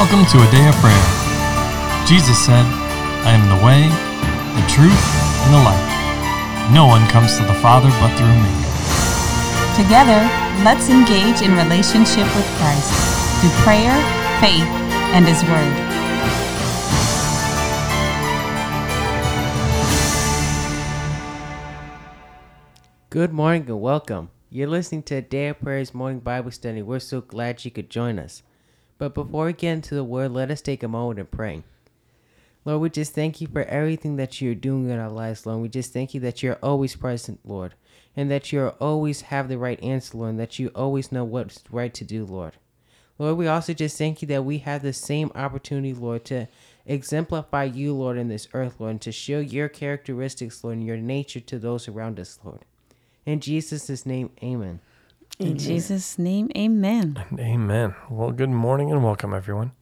Welcome to a day of prayer. Jesus said, I am the way, the truth, and the life. No one comes to the Father but through me. Together, let's engage in relationship with Christ through prayer, faith, and His Word. Good morning and welcome. You're listening to a Day of Prayers morning Bible study. We're so glad you could join us. But before we get into the word, let us take a moment and pray. Lord, we just thank you for everything that you're doing in our lives, Lord. We just thank you that you're always present, Lord, and that you always have the right answer, Lord, and that you always know what's right to do, Lord. Lord, we also just thank you that we have the same opportunity, Lord, to exemplify you, Lord, in this earth, Lord, and to show your characteristics, Lord, and your nature to those around us, Lord. In Jesus' name, amen. In Jesus' name, amen. And amen. Well, good morning and welcome, everyone.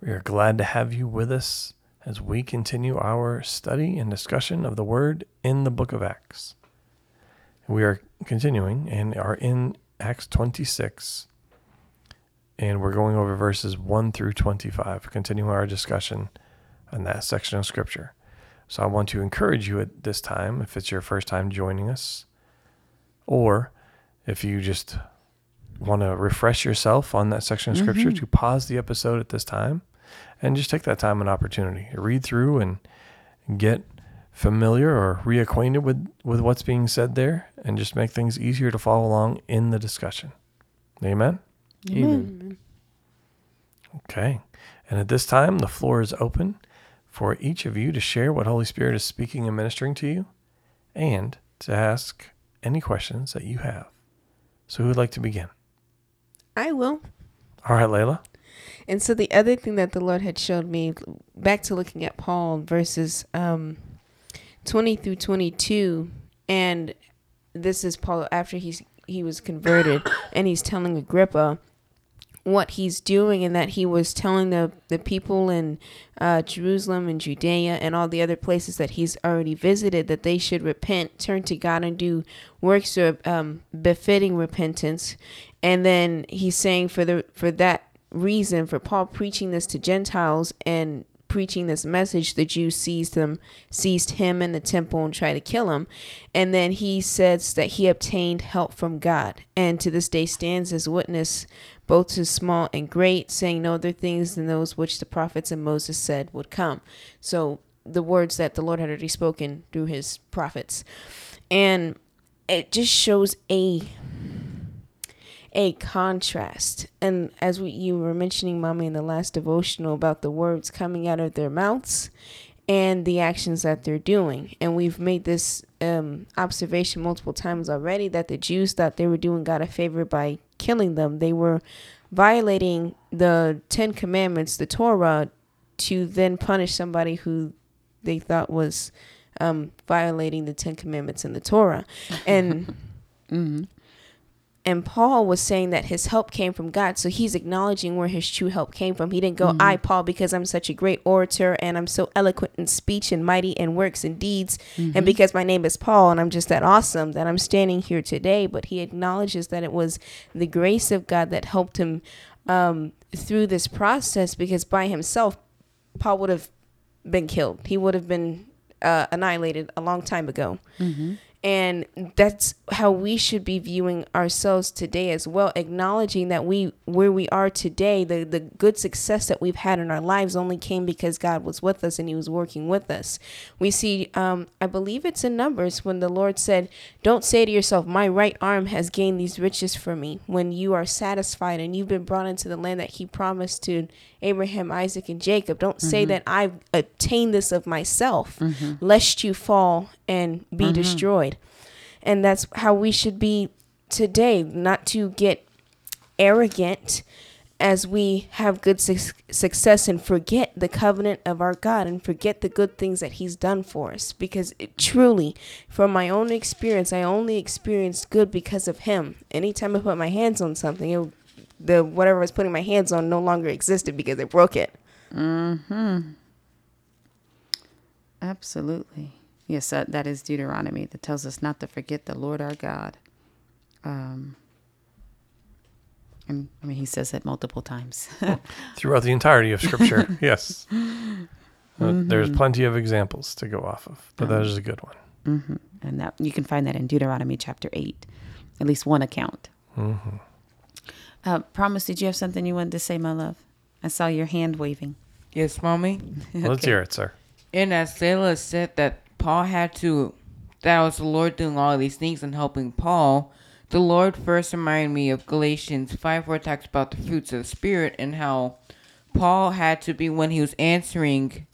We are glad to have you with us as we continue our study and discussion of the Word in the book of Acts. We are continuing and are in Acts 26, and we're going over verses 1 through 25, continuing our discussion on that section of Scripture. So I want to encourage you at this time, if it's your first time joining us, or if you just want to refresh yourself on that section of scripture, mm-hmm. to pause the episode at this time and just take that time and opportunity to read through and get familiar or reacquainted with, with what's being said there and just make things easier to follow along in the discussion. Amen? Amen. Okay. And at this time, the floor is open for each of you to share what Holy Spirit is speaking and ministering to you and to ask any questions that you have. So, who would like to begin? I will. All right, Layla. And so the other thing that the Lord had showed me, back to looking at Paul verses um, 20 through 22, and this is Paul after he's he was converted, and he's telling Agrippa what he's doing, and that he was telling the the people in uh, Jerusalem and Judea and all the other places that he's already visited that they should repent, turn to God, and do works of um, befitting repentance. And then he's saying for the for that reason for Paul preaching this to Gentiles and preaching this message, the Jews seized them, seized him in the temple and tried to kill him. And then he says that he obtained help from God, and to this day stands as witness both to small and great, saying no other things than those which the prophets and Moses said would come. So the words that the Lord had already spoken through his prophets. And it just shows a a contrast. And as we, you were mentioning, Mommy, in the last devotional about the words coming out of their mouths and the actions that they're doing. And we've made this um, observation multiple times already that the Jews thought they were doing God a favor by killing them. They were violating the Ten Commandments, the Torah, to then punish somebody who they thought was um, violating the Ten Commandments in the Torah. And and Paul was saying that his help came from God. So he's acknowledging where his true help came from. He didn't go, I, Paul, because I'm such a great orator and I'm so eloquent in speech and mighty in works and deeds. And because my name is Paul and I'm just that awesome that I'm standing here today. But he acknowledges that it was the grace of God that helped him um, through this process because by himself, Paul would have been killed. He would have been uh, annihilated a long time ago. And that's how we should be viewing ourselves today as well, acknowledging that we where we are today, the the good success that we've had in our lives only came because God was with us and He was working with us. We see, um, I believe it's in Numbers when the Lord said, "Don't say to yourself, my right arm has gained these riches for me." When you are satisfied and you've been brought into the land that He promised to Abraham, Isaac, and Jacob, don't say mm-hmm. that I've attained this of myself, mm-hmm. lest you fall and be mm-hmm. destroyed. And that's how we should be today, not to get arrogant as we have good suc success and forget the covenant of our God and forget the good things that He's done for us. Because it, truly, from my own experience, I only experienced good because of Him. Anytime I put my hands on something, it, the whatever I was putting my hands on no longer existed because I broke it. Mm-hmm. Absolutely. Yes, that, that is Deuteronomy that tells us not to forget the Lord our God. Um, And I mean, he says it multiple times. Throughout the entirety of Scripture, yes. Uh, There's plenty of examples to go off of, but that is a good one. hmm And that you can find that in Deuteronomy chapter 8, at least one account. hmm Uh, Promise, did you have something you wanted to say, my love? I saw your hand waving. Yes, mommy. Let's hear it, sir. And as Selah said that Paul had to, that was the Lord doing all these things and helping Paul. The Lord first reminded me of Galatians 5, where it talks about the fruits of the Spirit and how Paul had to be when he was answering,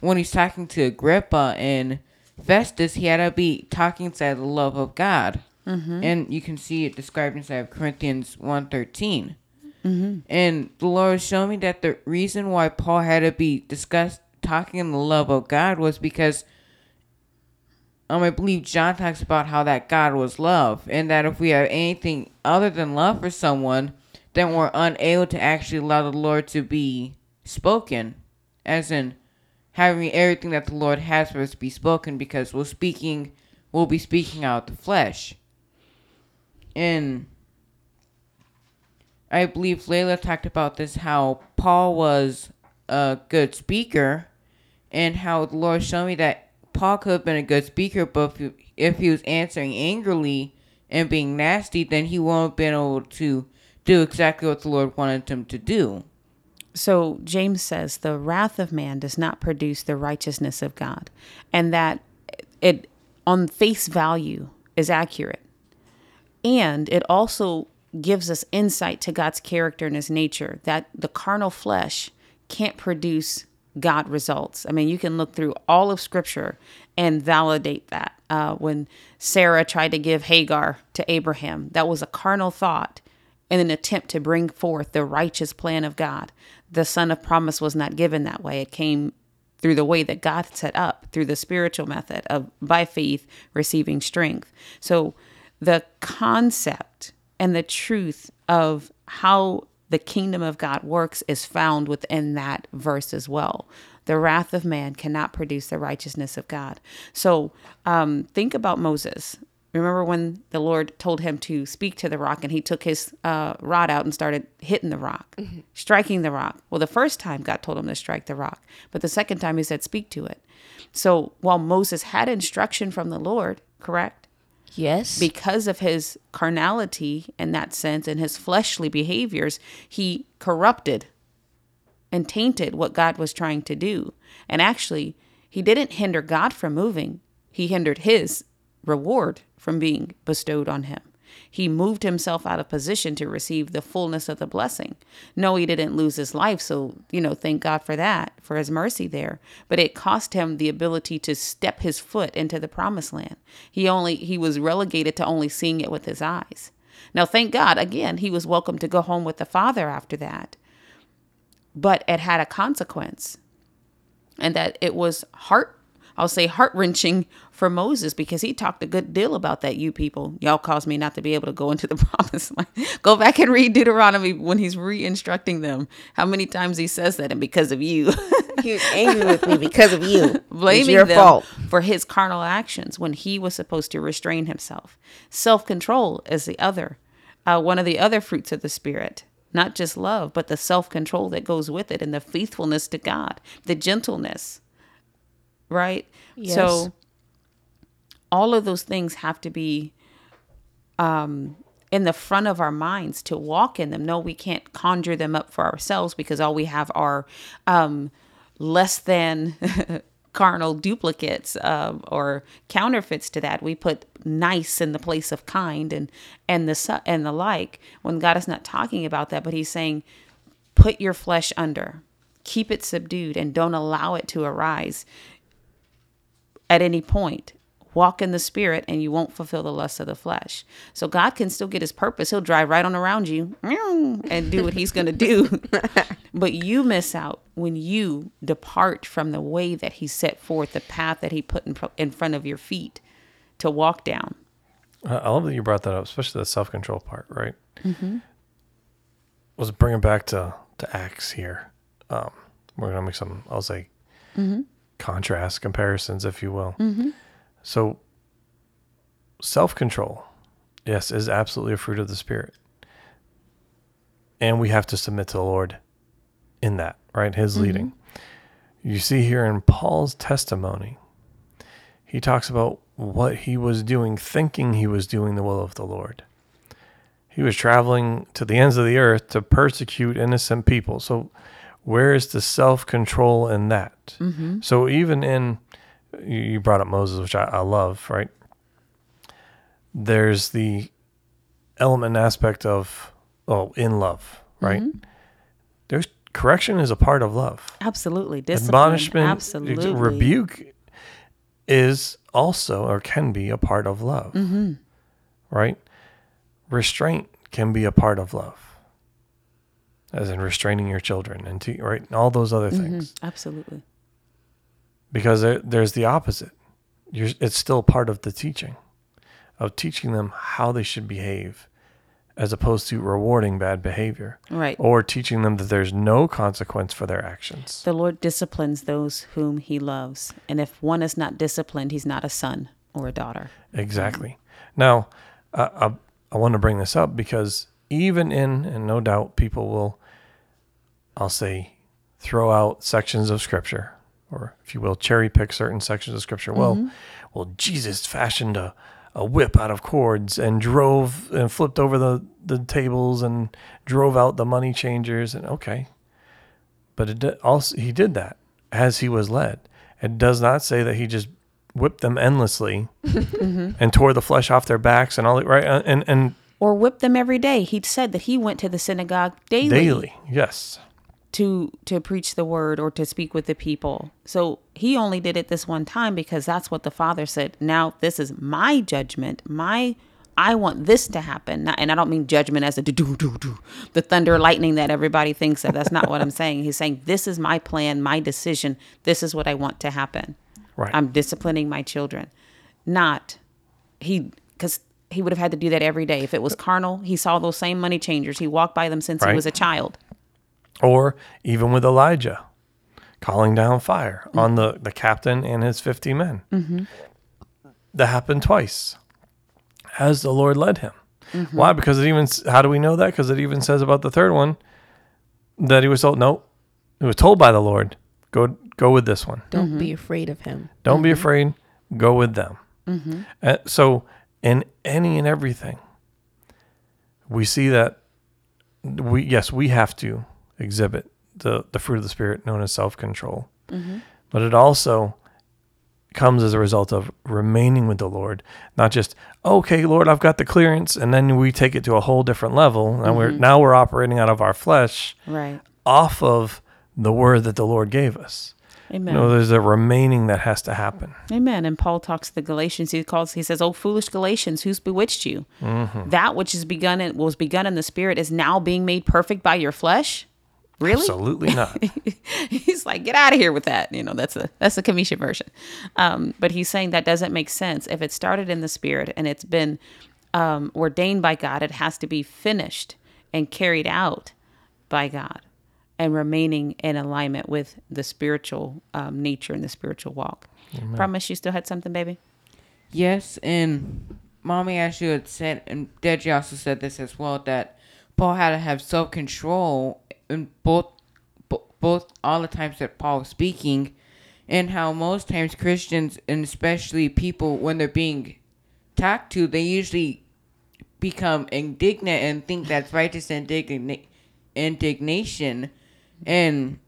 when he's talking to Agrippa and Festus, he had to be talking inside the love of God. Mm-hmm. And you can see it described inside of Corinthians 1.13. Mm-hmm. And the Lord showed me that the reason why Paul had to be discussed talking in the love of God was because um, I believe John talks about how that God was love, and that if we have anything other than love for someone, then we're unable to actually allow the Lord to be spoken, as in having everything that the Lord has for us be spoken, because we're speaking, we'll be speaking out the flesh. And I believe Layla talked about this how Paul was a good speaker, and how the Lord showed me that Paul could have been a good speaker, but if he, if he was answering angrily and being nasty, then he won't have been able to do exactly what the Lord wanted him to do. So James says the wrath of man does not produce the righteousness of God, and that it on face value is accurate. And it also gives us insight to God's character and his nature that the carnal flesh can't produce God results. I mean, you can look through all of scripture and validate that. Uh, when Sarah tried to give Hagar to Abraham, that was a carnal thought in an attempt to bring forth the righteous plan of God. The son of promise was not given that way. It came through the way that God set up, through the spiritual method of by faith receiving strength. So the concept and the truth of how the kingdom of God works is found within that verse as well. The wrath of man cannot produce the righteousness of God. So um, think about Moses. Remember when the Lord told him to speak to the rock and he took his uh, rod out and started hitting the rock, striking the rock? Well, the first time God told him to strike the rock, but the second time he said, speak to it. So while Moses had instruction from the Lord, correct? Yes. because of his carnality in that sense and his fleshly behaviors, he corrupted and tainted what God was trying to do. And actually, he didn't hinder God from moving, he hindered his reward from being bestowed on him. He moved himself out of position to receive the fullness of the blessing. No, he didn't lose his life. So, you know, thank God for that, for his mercy there. But it cost him the ability to step his foot into the promised land. He only, he was relegated to only seeing it with his eyes. Now, thank God, again, he was welcome to go home with the Father after that. But it had a consequence. And that it was heart I'll say heart wrenching for Moses because he talked a good deal about that. You people, y'all caused me not to be able to go into the promised land. Go back and read Deuteronomy when he's re instructing them. How many times he says that, and because of you, He was angry with me because of you. Blaming your them fault. for his carnal actions when he was supposed to restrain himself. Self control is the other, uh, one of the other fruits of the Spirit. Not just love, but the self control that goes with it and the faithfulness to God, the gentleness, right? Yes. So, all of those things have to be um, in the front of our minds to walk in them. No, we can't conjure them up for ourselves because all we have are um, less than carnal duplicates um, or counterfeits to that. We put nice in the place of kind and and the and the like. When God is not talking about that, but He's saying, put your flesh under, keep it subdued, and don't allow it to arise at any point. Walk in the spirit and you won't fulfill the lust of the flesh. So God can still get his purpose. He'll drive right on around you and do what he's going to do. but you miss out when you depart from the way that he set forth, the path that he put in, pro- in front of your feet to walk down. I I love that you brought that up, especially the self control part, right? Mm-hmm. Was bringing back to to Acts here. Um, we're gonna make some, I'll say, contrast comparisons, if you will. So, self control, yes, is absolutely a fruit of the spirit. and we have to submit to the Lord in that, right? His mm-hmm. leading. You see here in Paul's testimony, he talks about what he was doing, thinking he was doing the will of the Lord. He was traveling to the ends of the earth to persecute innocent people. So, where is the self control in that? Mm-hmm. So, even in, you brought up Moses, which I, I love, right? There's the element and aspect of, oh, in love, right? There's correction is a part of love Absolutely. Discipline. admonishment, Absolutely. rebuke is also or can be a part of love. Mm-hmm. Right? Restraint can be a part of love, as in restraining your children and to, right, and all those other Mm-hmm. things. Absolutely. Because there, there's the opposite. You're, it's still part of the teaching, of teaching them how they should behave, as opposed to rewarding bad behavior, Right. or teaching them that there's no consequence for their actions. The Lord disciplines those whom he loves. And if one is not disciplined, he's not a son or a daughter. Exactly. Now, I, I, I want to bring this up because even in, and no doubt people will, I'll say, throw out sections of scripture, or if you will, cherry pick certain sections of scripture. Well, mm-hmm. well, Jesus fashioned a, a whip out of cords and drove and flipped over the, the tables and drove out the money changers. And okay, but it did also he did that as he was led. It does not say that he just whipped them endlessly mm-hmm. and tore the flesh off their backs and all that, right? And and Or whipped them every day. He said that he went to the synagogue daily, daily, yes, to to preach the word or to speak with the people. So he only did it this one time because that's what the father said. Now this is my judgment. My I want this to happen. Not, and I don't mean judgment as a do do do do the thunder lightning that everybody thinks of. That's not what I'm saying. He's saying this is my plan, my decision. This is what I want to happen. right. I'm disciplining my children. Not he because he would have had to do that every day. If it was carnal, he saw those same money changers. He walked by them since Right. he was a child. Or even with Elijah, calling down fire mm-hmm. on the the captain and his fifty men. Mm-hmm. That happened twice, as the Lord led him. Mm-hmm. Why? Because it even how do we know that? Because it even says about the third one that he was told no, he was told by the Lord go go with this one. Don't be afraid of him. Don't be afraid. Go with them. Uh, so, in any and everything, we see that we yes we have to exhibit the the fruit of the spirit known as self control, but it also comes as a result of remaining with the Lord, not just okay, Lord, I've got the clearance, and then we take it to a whole different level, and we're now we're operating out of our flesh, Right. off of the word that the Lord gave us. Amen. No, there's a remaining that has to happen. Amen. And Paul talks to the Galatians. He calls. He says, "Oh, foolish Galatians, who's bewitched you? Mm-hmm. That which is begun in, was begun in the spirit is now being made perfect by your flesh." Really? Absolutely not. he's like, get out of here with that. You know, that's a that's the Kamisha version. Um, but he's saying that doesn't make sense. If it started in the spirit and it's been um, ordained by God, it has to be finished and carried out by God, and remaining in alignment with the spiritual um, nature and the spiritual walk. Promise you still had something, baby. Yes, and mommy actually had said, and Deji also said this as well that Paul had to have self control in both, both all the times that Paul was speaking, and how most times Christians and especially people when they're being talked to, they usually become indignant and think that's righteous indigna- indignation, and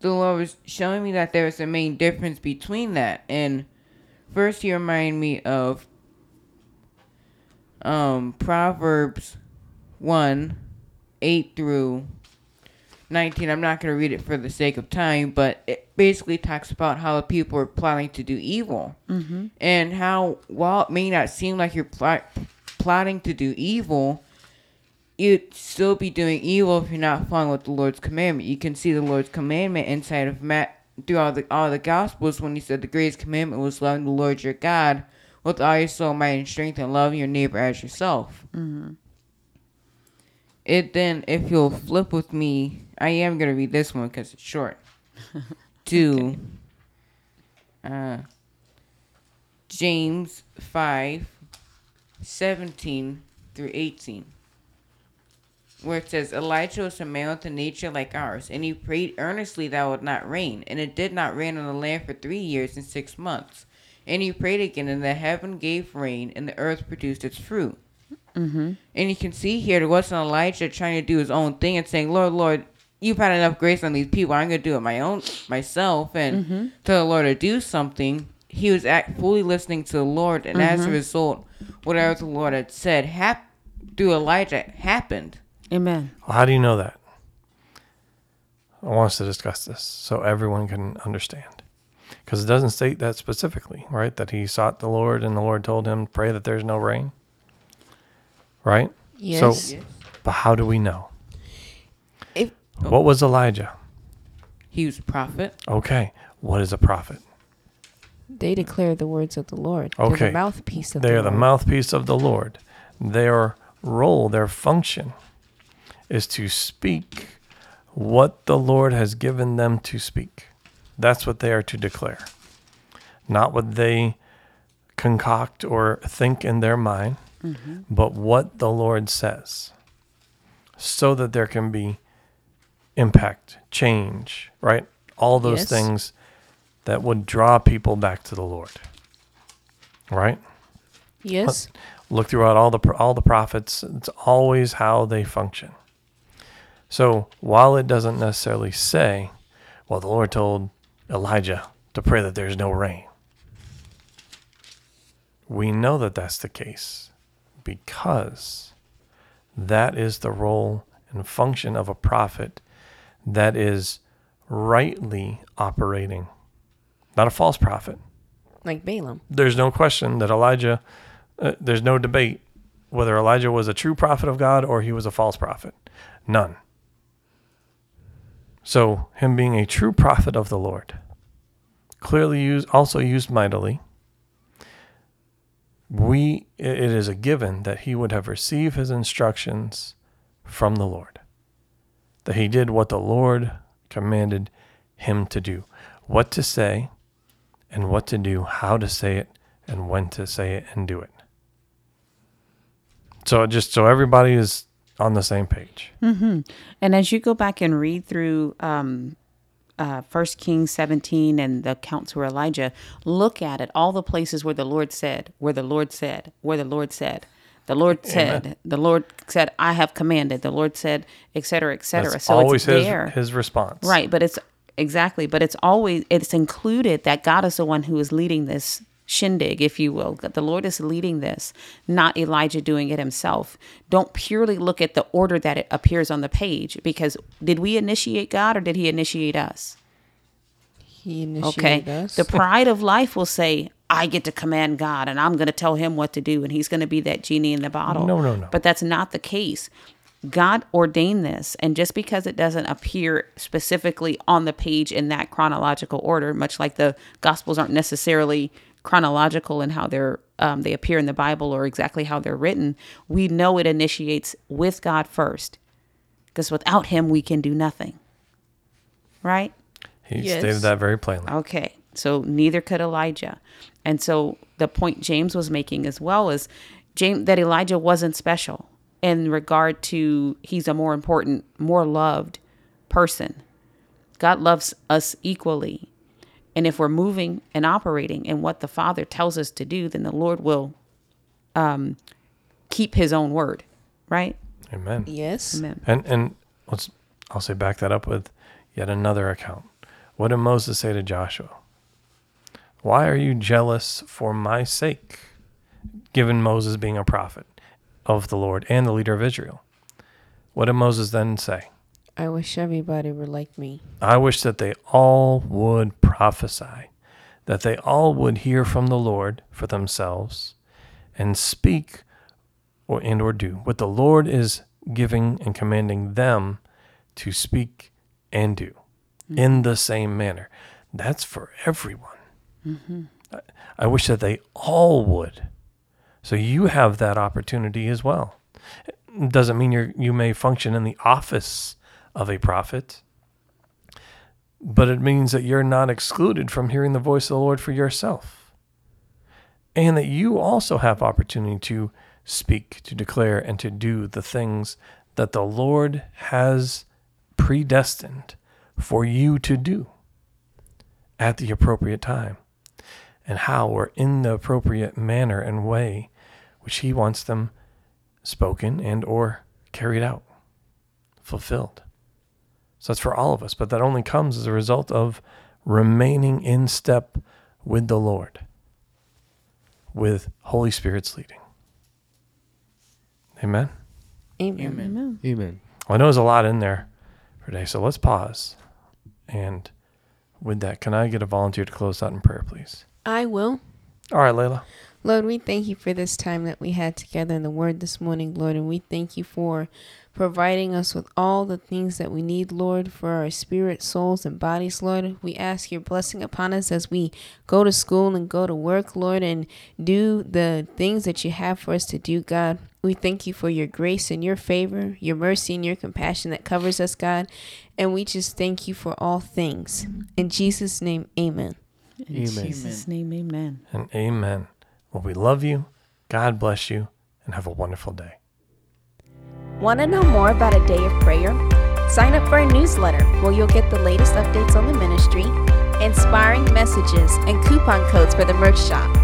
the Lord was showing me that there was a main difference between that and. First, he reminded me of um, Proverbs 1 8 through 19. I'm not going to read it for the sake of time, but it basically talks about how people are plotting to do evil. Mm-hmm. And how, while it may not seem like you're plot- plotting to do evil, you'd still be doing evil if you're not following with the Lord's commandment. You can see the Lord's commandment inside of Matt through all the all the Gospels when he said the greatest commandment was loving the Lord your God with all your soul, might, and strength, and loving your neighbor as yourself. It then, if you'll flip with me, I am gonna read this one because it's short. to uh, James five, seventeen through eighteen. where it says Elijah was a man with a nature like ours, and he prayed earnestly that it would not rain, and it did not rain on the land for three years and six months. And he prayed again, and the heaven gave rain, and the earth produced its fruit. Mm-hmm. And you can see here there wasn't Elijah trying to do his own thing and saying, "Lord, Lord, you've had enough grace on these people. I'm going to do it my own myself and tell the Lord to do something." He was act, fully listening to the Lord, and as a result, whatever the Lord had said hap- through Elijah happened. Amen. Well, how do you know that? I want us to discuss this so everyone can understand. Because it doesn't state that specifically, right? That he sought the Lord and the Lord told him, pray that there's no rain. Right? Yes. So, but how do we know? If- What was Elijah? He was a prophet. Okay. What is a prophet? They declare the words of the Lord. They're Okay. the mouthpiece of They the are the Lord. mouthpiece of the Lord. Their role, their function is to speak what the Lord has given them to speak. That's what they are to declare. Not what they concoct or think in their mind, Mm-hmm. but what the Lord says. So that there can be impact, change, right? All those Yes. things that would draw people back to the Lord. Right? Yes. look throughout all the all the prophets it's always how they function so while it doesn't necessarily say well the lord told elijah to pray that there's no rain we know that that's the case because that is the role and function of a prophet that is rightly operating not a false prophet Like Balaam. there's no question that Elijah, uh, there's no debate whether Elijah was a true prophet of God or he was a false prophet. None. So, him being a true prophet of the Lord, clearly used, also used mightily, we it is a given that he would have received his instructions from the Lord. That he did what the Lord commanded him to do. What to say, and what to do, how to say it, and when to say it and do it. So just so everybody is on the same page. And as you go back and read through um, uh, 1 Kings 17 and the accounts where Elijah, look at it, all the places where the Lord said, where the Lord said, where the Lord said. The Lord said, the Lord said, I have commanded. The Lord said, et cetera, et cetera. That's so always it's his his response. Right, but it's exactly, but it's always it's included that God is the one who is leading this shindig, if you will. That the Lord is leading this, not Elijah doing it himself. Don't purely look at the order that it appears on the page because did we initiate God or did he initiate us? He Okay. initiated us. The pride of life will say, I get to command God and I'm going to tell him what to do and he's going to be that genie in the bottle. No, no, no. But that's not the case. God ordained this, and just because it doesn't appear specifically on the page in that chronological order, much like the Gospels aren't necessarily chronological in how they're um, they appear in the Bible or exactly how they're written, we know it initiates with God first, because without Him we can do nothing. Right? He Yes. stated that very plainly. Okay. So neither could Elijah. And so the point James was making as well is James that Elijah wasn't special in regard to he's a more important, more loved person. God loves us equally. And if we're moving and operating in what the Father tells us to do, then the Lord will um, keep his own word, right? Amen. yes. Amen. And and let's I'll say back that up with yet another account. What did Moses say to Joshua? Why are you jealous for my sake? Given Moses being a prophet of the Lord and the leader of Israel. What did Moses then say? I wish everybody were like me. I wish that they all would prophesy, that they all would hear from the Lord for themselves and speak or and or do what the Lord is giving and commanding them to speak and do mm-hmm. in the same manner. That's for everyone. Mm-hmm. I, I wish that they all would. So you have that opportunity as well. It doesn't mean you you may function in the office of a prophet, but it means that you're not excluded from hearing the voice of the Lord for yourself. And that you also have opportunity to speak, to declare, and to do the things that the Lord has predestined for you to do at the appropriate time and how or in the appropriate manner and way which he wants them spoken and or carried out fulfilled so that's for all of us but that only comes as a result of remaining in step with the lord with holy spirit's leading amen Amen. Amen. Amen. well, i know there's a lot in there for today so let's pause and with that can i get a volunteer to close out in prayer please I will. all right layla Lord, we thank you for this time that we had together in the Word this morning, Lord, and we thank you for providing us with all the things that we need, Lord, for our spirit, souls, and bodies, Lord. We ask your blessing upon us as we go to school and go to work, Lord, and do the things that you have for us to do, God. We thank you for your grace and your favor, your mercy and your compassion that covers us, God. And we just thank you for all things. In Jesus' name, amen. In Amen. Jesus' name, amen. and amen well we love you god bless you and have a wonderful day Want to know more about a day of prayer? Sign up for our newsletter where you'll get the latest updates on the ministry, inspiring messages, and coupon codes for the merch shop.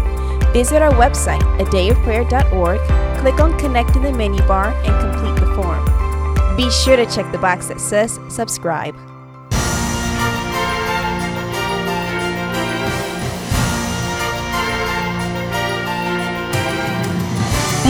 Visit our website, adayofprayer.org, click on Connect in the menu bar, and complete the form. Be sure to check the box that says subscribe.